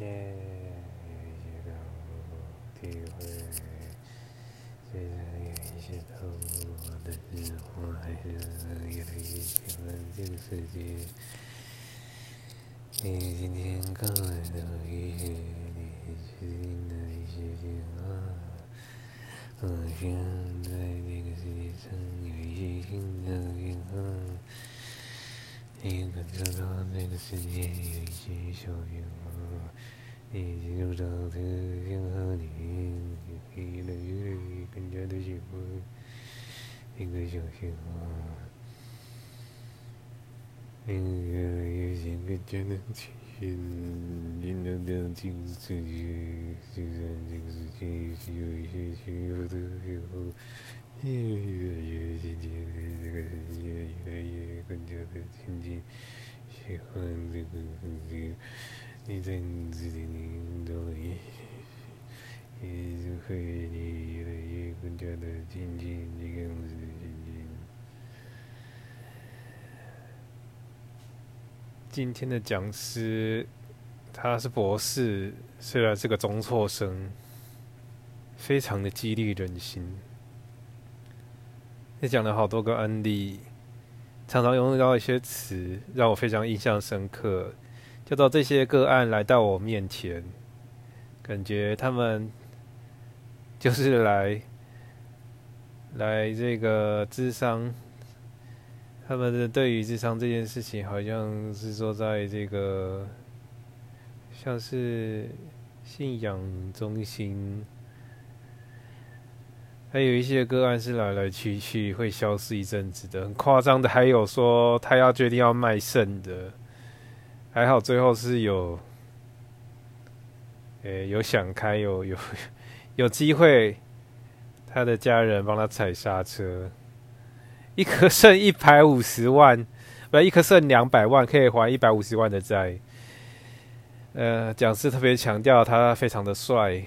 些一些感悟体会，虽然有一些错误，但是我还是越来越喜欢这个世界。你今天告白的一些，你决定的一些变化，好像在这个世界上有一些新的变化。你感受到这个世界有一些小变化，你进入到这个变化里面，越来越更加的喜欢一个小变化，你越来越想更加的体验进入到这个世界，就算这个世界有一些需要的时候。越来越亲近这个世界，越来越更加的亲近，喜欢这个世界。你在你自己里头也也就会你越来越更加的亲近这个样子。今天的讲师他是博士，虽然是个中辍生，非常的激励人心。也讲了好多个案例，常常用到一些词，让我非常印象深刻。叫做这些个案来到我面前，感觉他们就是来来这个智商，他们的对于智商这件事情，好像是说在这个像是信仰中心。还有一些个案是来来去去会消失一阵子的，很夸张的。还有说他要决定要卖肾的，还好最后是有，诶有想开，有有 有机会，他的家人帮他踩刹车。一颗肾一百五十万，不，一颗肾两百万，可以还一百五十万的债。呃，讲师特别强调他非常的帅，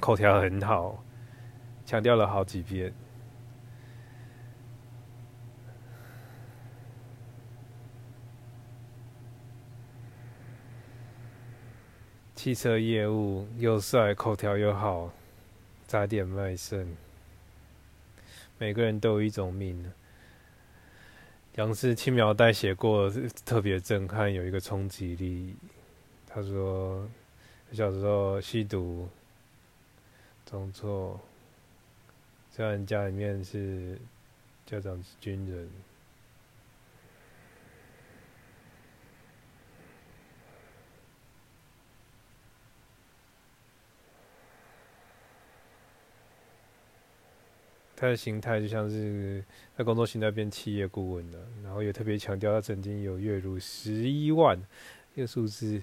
口条很好。强调了好几遍。汽车业务又帅，口条又好，早点卖肾。每个人都有一种命。杨氏轻描淡写过，特别震撼，有一个冲击力。他说，小时候吸毒，中错。虽然家里面是家长是军人，他的心态就像是在工作心态变企业顾问了，然后也特别强调他曾经有月入十一万这个数字。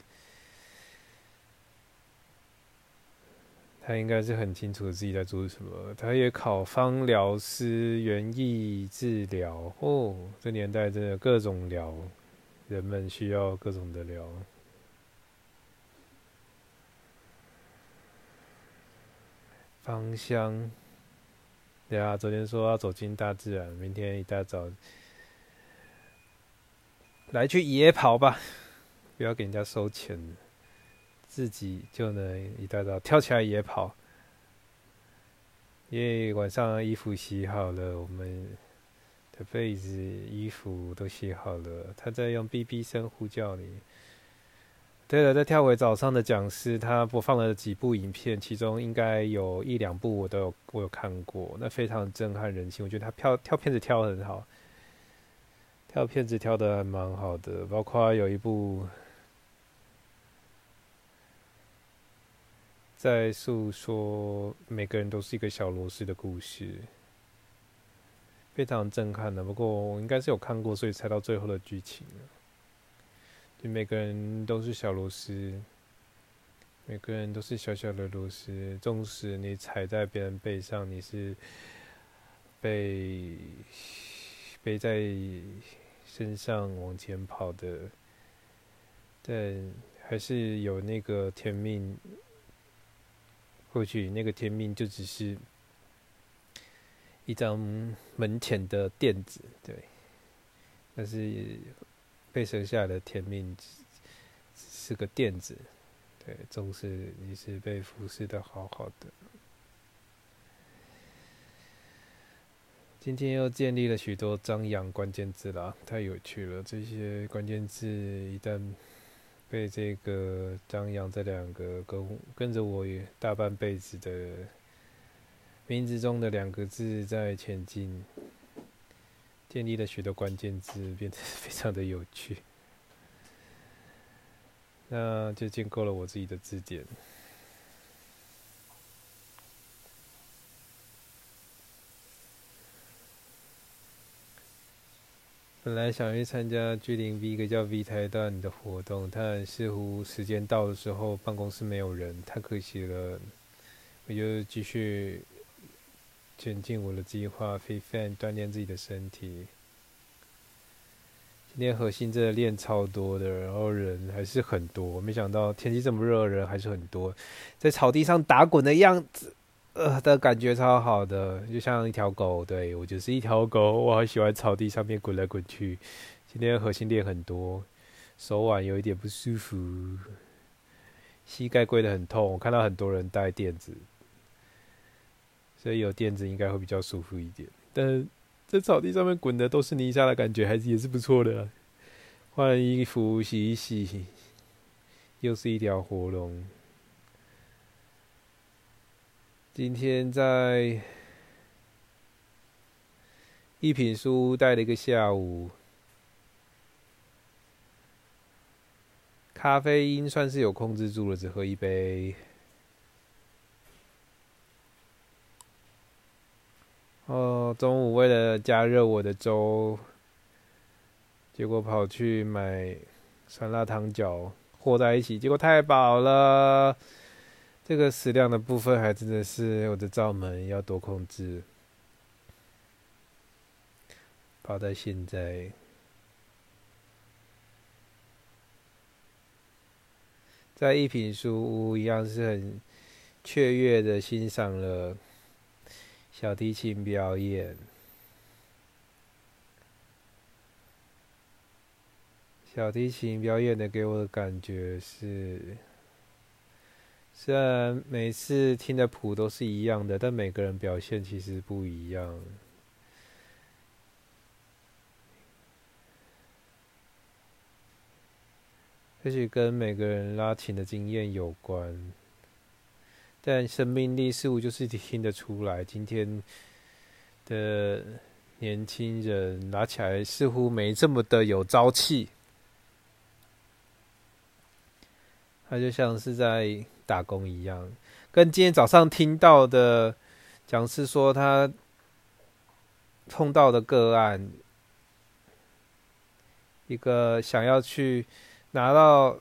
他应该是很清楚自己在做什么。他也考方疗师、园艺治疗。哦，这年代真的各种疗，人们需要各种的疗。芳香，对啊，昨天说要走进大自然，明天一大早来去野跑吧，不要给人家收钱了。自己就能一大早跳起来也跑，因为晚上衣服洗好了，我们的被子、衣服都洗好了。他在用哔哔声呼叫你。对了，再跳回早上的讲师，他播放了几部影片，其中应该有一两部我都有我有看过，那非常震撼人心。我觉得他跳跳片子跳很好，跳片子跳的还蛮好的，包括有一部。在诉说每个人都是一个小螺丝的故事，非常震撼的。不过我应该是有看过，所以猜到最后的剧情。就每个人都是小螺丝，每个人都是小小的螺丝。纵使你踩在别人背上，你是被背在身上往前跑的，但还是有那个天命。或许那个天命就只是一张门前的垫子，对。但是被生下来的天命是是个垫子，对，总是你是被服侍的好好的。今天又建立了许多张扬关键字啦，太有趣了。这些关键字一旦被这个张扬这两个跟跟着我大半辈子的名字中的两个字在前进，建立了许多关键字，变得 非常的有趣。那就建构了我自己的字典。本来想去参加 G 零 V 一个叫 V 台段的活动，但似乎时间到的时候办公室没有人，太可惜了。我就继续前进我的计划，Fit Fan 锻炼自己的身体。今天核心真的练超多的，然后人还是很多。没想到天气这么热，人还是很多，在草地上打滚的样子。呃的感觉超好的，就像一条狗，对我就是一条狗，我好喜欢草地上面滚来滚去。今天核心练很多，手腕有一点不舒服，膝盖跪得很痛。我看到很多人带垫子，所以有垫子应该会比较舒服一点。但在草地上面滚的都是泥沙的感觉，还是也是不错的。换衣服洗一洗，又是一条活龙。今天在一品书待了一个下午，咖啡因算是有控制住了，只喝一杯。哦，中午为了加热我的粥，结果跑去买酸辣汤饺和在一起，结果太饱了。这个食量的部分还真的是我的罩门要多控制。好在现在，在一品书屋一样是很雀跃的欣赏了小提琴表演。小提琴表演的给我的感觉是。虽然每次听的谱都是一样的，但每个人表现其实不一样。也许跟每个人拉琴的经验有关，但生命力似乎就是听得出来。今天的年轻人拉起来似乎没这么的有朝气，他就像是在。打工一样，跟今天早上听到的讲师说，他碰到的个案，一个想要去拿到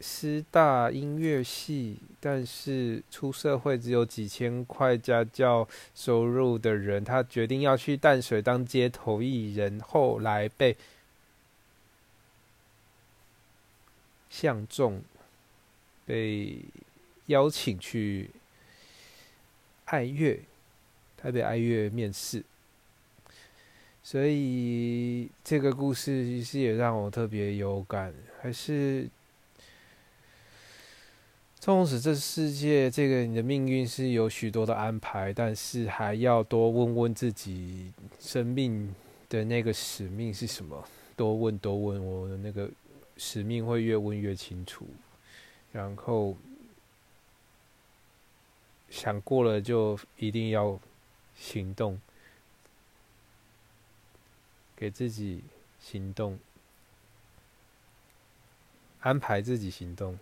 师大音乐系，但是出社会只有几千块家教收入的人，他决定要去淡水当街头艺人，后来被相中。被邀请去爱乐台北爱乐面试，所以这个故事其实也让我特别有感。还是，纵使这世界这个你的命运是有许多的安排，但是还要多问问自己生命的那个使命是什么。多问多问，我的那个使命会越问越清楚。然后想过了，就一定要行动，给自己行动，安排自己行动。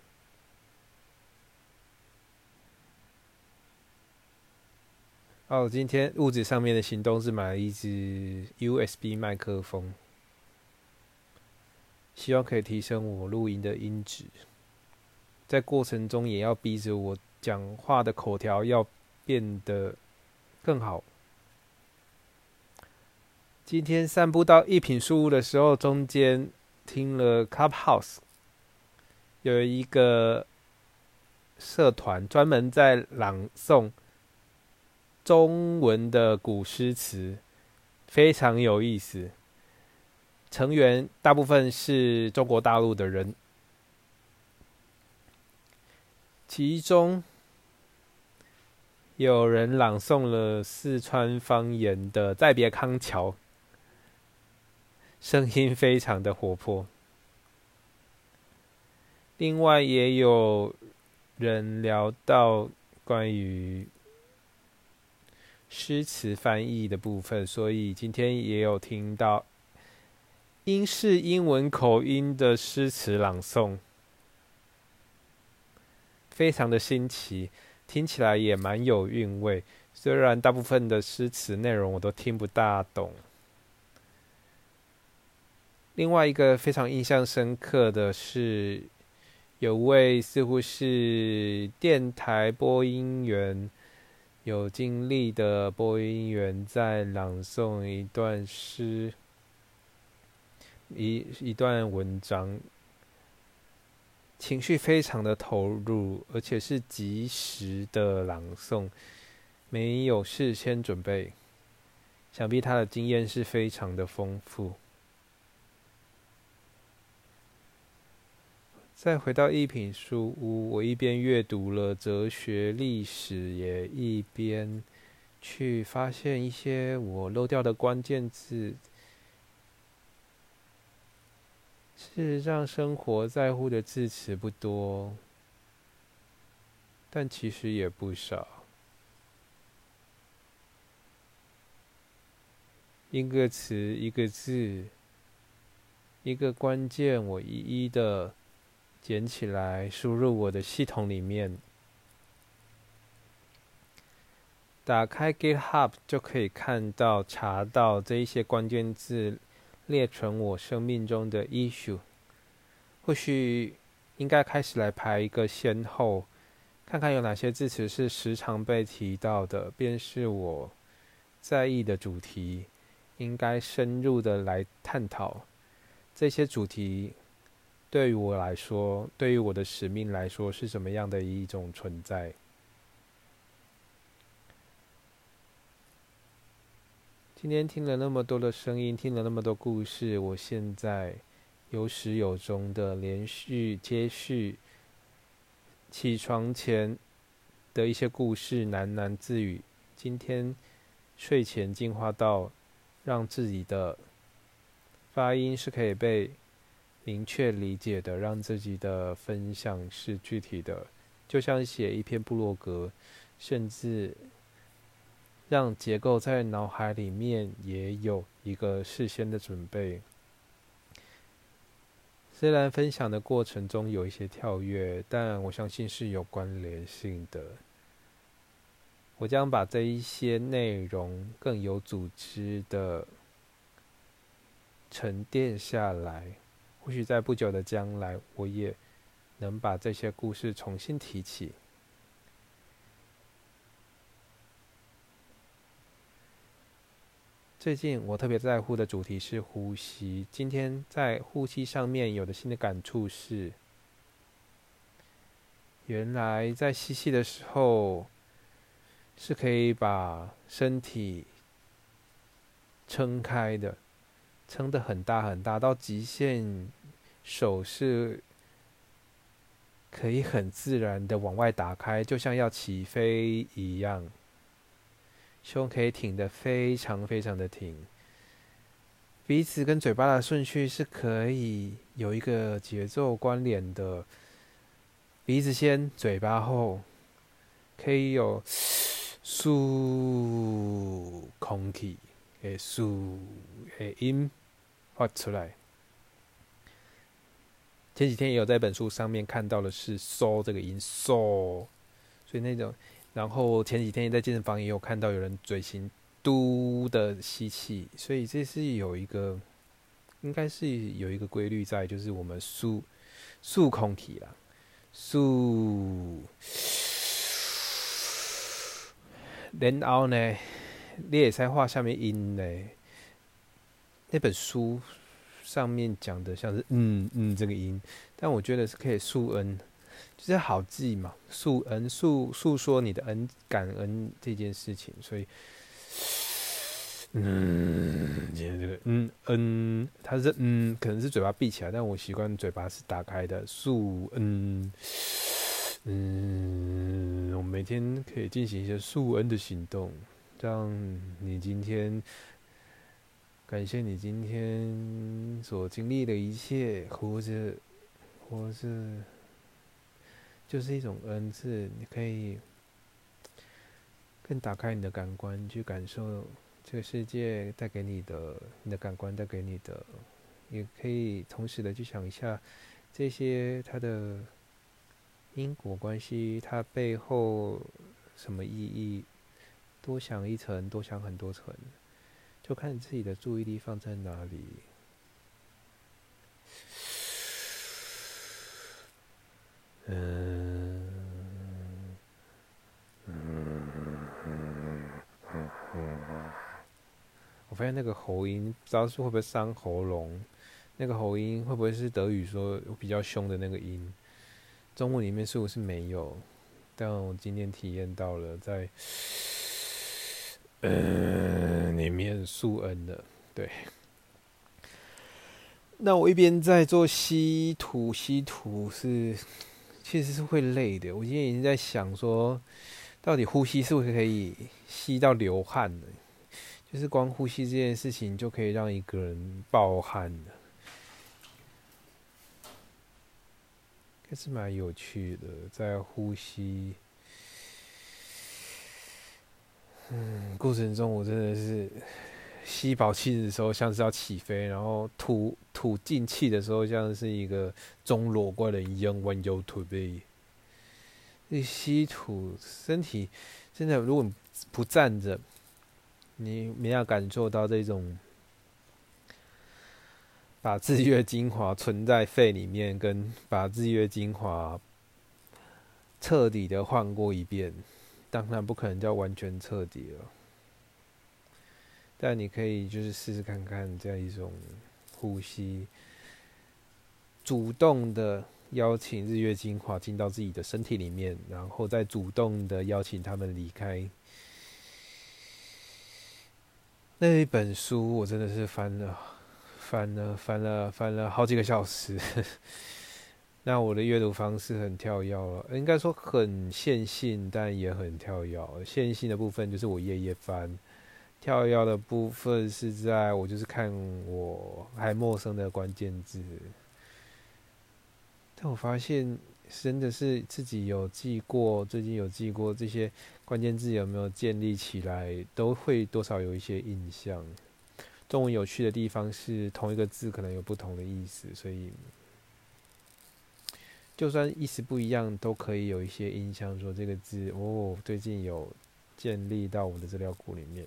哦，今天物质上面的行动是买了一支 USB 麦克风，希望可以提升我录音的音质。在过程中也要逼着我讲话的口条要变得更好。今天散步到一品书屋的时候，中间听了 Clubhouse，有一个社团专门在朗诵中文的古诗词，非常有意思。成员大部分是中国大陆的人。其中有人朗诵了四川方言的《再别康桥》，声音非常的活泼。另外也有人聊到关于诗词翻译的部分，所以今天也有听到英式英文口音的诗词朗诵。非常的新奇，听起来也蛮有韵味。虽然大部分的诗词内容我都听不大懂。另外一个非常印象深刻的是，有位似乎是电台播音员，有经历的播音员在朗诵一段诗，一一段文章。情绪非常的投入，而且是及时的朗诵，没有事先准备，想必他的经验是非常的丰富。再回到一品书屋，我一边阅读了哲学历史，也一边去发现一些我漏掉的关键字。事实上，生活在乎的字词不多，但其实也不少。一个词，一个字，一个关键，我一一的捡起来，输入我的系统里面。打开 GitHub 就可以看到、查到这一些关键字。列成我生命中的 issue，或许应该开始来排一个先后，看看有哪些字词是时常被提到的，便是我在意的主题，应该深入的来探讨这些主题对于我来说，对于我的使命来说是什么样的一种存在。今天听了那么多的声音，听了那么多故事，我现在有始有终的连续接续起床前的一些故事喃喃自语。今天睡前进化到让自己的发音是可以被明确理解的，让自己的分享是具体的，就像写一篇部落格，甚至。让结构在脑海里面也有一个事先的准备。虽然分享的过程中有一些跳跃，但我相信是有关联性的。我将把这一些内容更有组织的沉淀下来，或许在不久的将来，我也能把这些故事重新提起。最近我特别在乎的主题是呼吸。今天在呼吸上面有的新的感触是，原来在吸气的时候是可以把身体撑开的，撑得很大很大，到极限，手是可以很自然的往外打开，就像要起飞一样。胸可以挺得非常非常的挺，鼻子跟嘴巴的顺序是可以有一个节奏关联的，鼻子先，嘴巴后，可以有舒空气诶舒诶音发出来。前几天也有在本书上面看到的是嗦这个音嗦，所以那种。然后前几天在健身房也有看到有人嘴型嘟的吸气，所以这是有一个，应该是有一个规律在，就是我们数数空体啦，数，然后呢，你也在画下面音呢，那本书上面讲的像是嗯嗯这个音，但我觉得是可以数 n。就是好记嘛，诉恩诉诉说你的恩感恩这件事情，所以，嗯，今天这个嗯嗯，他是嗯，可能是嘴巴闭起来，但我习惯嘴巴是打开的，诉恩，嗯，我每天可以进行一些诉恩的行动，让你今天感谢你今天所经历的一切，活着，活着，就是一种恩赐。你可以更打开你的感官，去感受这个世界带给你的，你的感官带给你的，也可以同时的去想一下这些它的。因果关系，它背后什么意义？多想一层，多想很多层，就看你自己的注意力放在哪里。嗯我发现那个喉音，不知道是会不会伤喉咙？那个喉音会不会是德语说比较凶的那个音？中文里面似乎是没有，但我今天体验到了在，嗯，里面素恩的，对。那我一边在做吸吐，吸吐是其实是会累的。我今天已经在想说，到底呼吸是不是可以吸到流汗的？就是光呼吸这件事情就可以让一个人暴汗的。还是蛮有趣的，在呼吸，嗯，过程中我真的是吸饱气的时候像是要起飞，然后吐吐进气的时候像是一个中裸怪人一样弯腰驼背。你吸吐，身体真的如果不站着，你没有感受到这种。把日月精华存在肺里面，跟把日月精华彻底的换过一遍，当然不可能叫完全彻底了。但你可以就是试试看看这样一种呼吸，主动的邀请日月精华进到自己的身体里面，然后再主动的邀请他们离开。那一本书我真的是翻了。翻了翻了翻了好几个小时，那我的阅读方式很跳跃了，应该说很线性，但也很跳跃。线性的部分就是我页页翻，跳跃的部分是在我就是看我还陌生的关键字。但我发现真的是自己有记过，最近有记过这些关键字有没有建立起来，都会多少有一些印象。中文有趣的地方是，同一个字可能有不同的意思，所以就算意思不一样，都可以有一些印象，说这个字哦，最近有建立到我的资料库里面。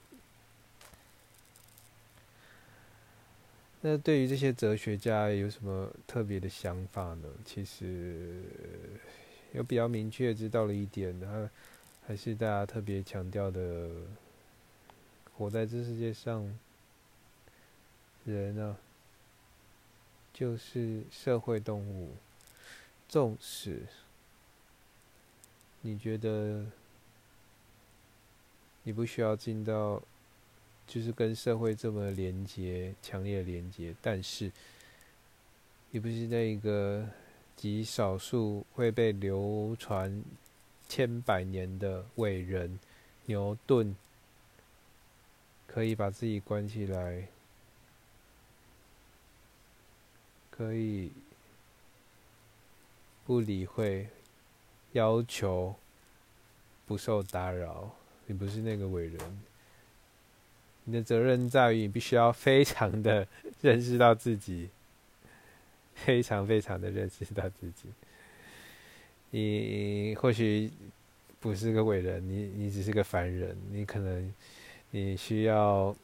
那对于这些哲学家有什么特别的想法呢？其实有比较明确知道了一点，他还是大家特别强调的，活在这世界上。人呢，就是社会动物。纵使你觉得你不需要进到，就是跟社会这么连接、强烈的连接，但是你不是那个极少数会被流传千百年的伟人牛顿，可以把自己关起来。可以不理会，要求不受打扰。你不是那个伟人，你的责任在于你必须要非常的认识到自己，非常非常的认识到自己。你或许不是个伟人，你你只是个凡人，你可能你需要。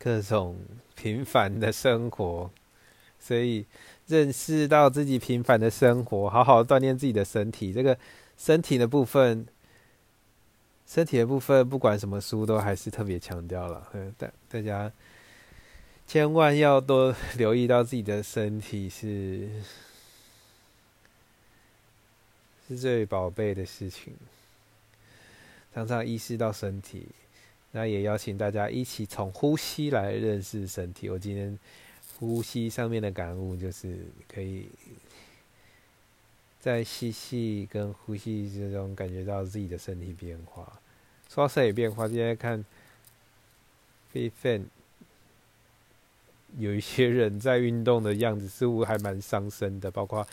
各种平凡的生活，所以认识到自己平凡的生活，好好锻炼自己的身体。这个身体的部分，身体的部分，不管什么书都还是特别强调了。嗯，大大家千万要多留意到自己的身体是是最宝贝的事情，常常意识到身体。那也邀请大家一起从呼吸来认识身体。我今天呼吸上面的感悟就是可以在吸气跟呼吸之中感觉到自己的身体变化。说到身体变化，今天看 f fan 有一些人在运动的样子似乎还蛮伤身的，包括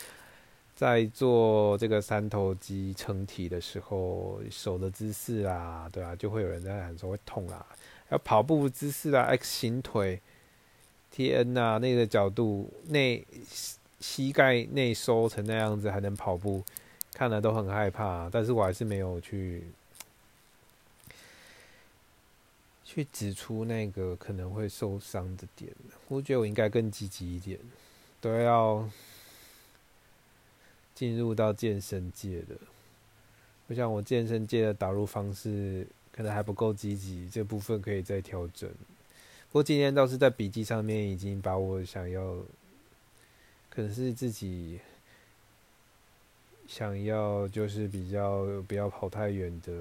在做这个三头肌撑体的时候，手的姿势啊，对啊，就会有人在喊说会痛啊。还有跑步姿势啊，X 型腿。天呐，那个角度内膝盖内收成那样子还能跑步，看了都很害怕。但是我还是没有去去指出那个可能会受伤的点。我觉得我应该更积极一点，都要进入到健身界的。我想我健身界的导入方式可能还不够积极，这部分可以再调整。不过今天倒是在笔记上面已经把我想要，可能是自己想要就是比较不要跑太远的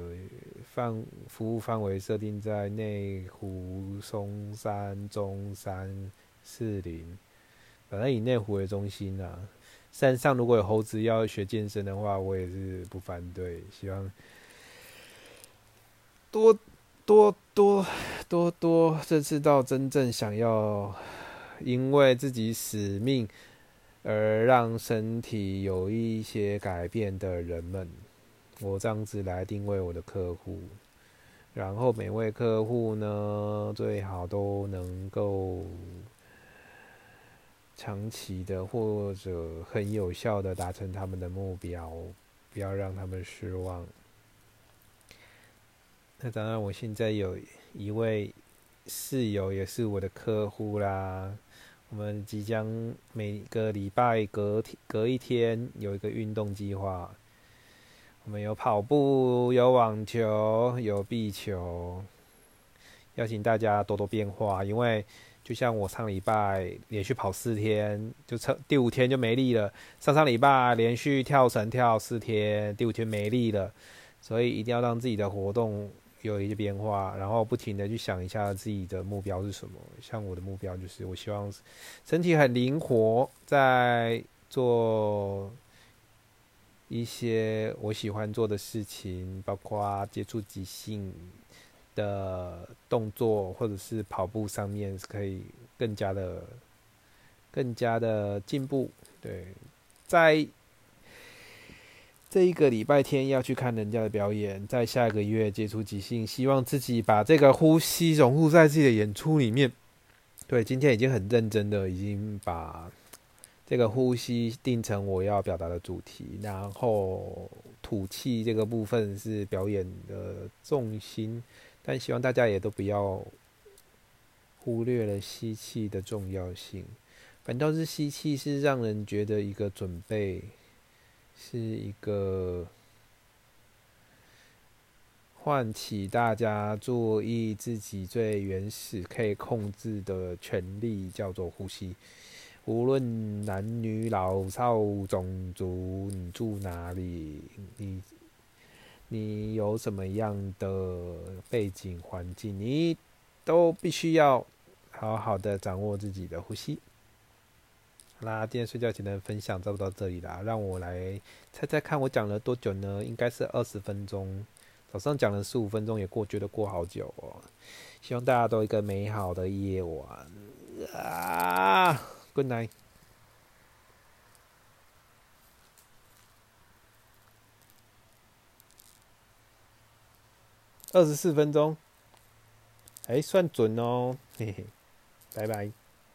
范服务范围设定在内湖、松山、中山、四林，反正以内湖为中心啊。山上如果有猴子要学健身的话，我也是不反对，希望多。多多多多，这次到真正想要因为自己使命而让身体有一些改变的人们，我这样子来定位我的客户，然后每位客户呢，最好都能够长期的或者很有效的达成他们的目标，不要让他们失望。那当然，我现在有一位室友，也是我的客户啦。我们即将每个礼拜隔天隔一天有一个运动计划。我们有跑步，有网球，有壁球。邀请大家多多变化，因为就像我上礼拜连续跑四天，就测第五天就没力了。上上礼拜连续跳绳跳四天，第五天没力了，所以一定要让自己的活动。有一些变化，然后不停的去想一下自己的目标是什么。像我的目标就是，我希望身体很灵活，在做一些我喜欢做的事情，包括接触即兴的动作，或者是跑步上面可以更加的、更加的进步。对，在。这一个礼拜天要去看人家的表演，在下个月接触即兴，希望自己把这个呼吸融入在自己的演出里面。对，今天已经很认真的，已经把这个呼吸定成我要表达的主题，然后吐气这个部分是表演的重心，但希望大家也都不要忽略了吸气的重要性，反倒是吸气是让人觉得一个准备。是一个唤起大家注意自己最原始可以控制的权利，叫做呼吸。无论男女老少种族，你住哪里，你你有什么样的背景环境，你都必须要好好的掌握自己的呼吸。好啦，今天睡觉前的分享差不多到这里啦。让我来猜猜看，我讲了多久呢？应该是二十分钟。早上讲了十五分钟，也过觉得过好久哦。希望大家都一个美好的夜晚啊！Good night。二十四分钟，哎，算准哦，嘿嘿，拜拜。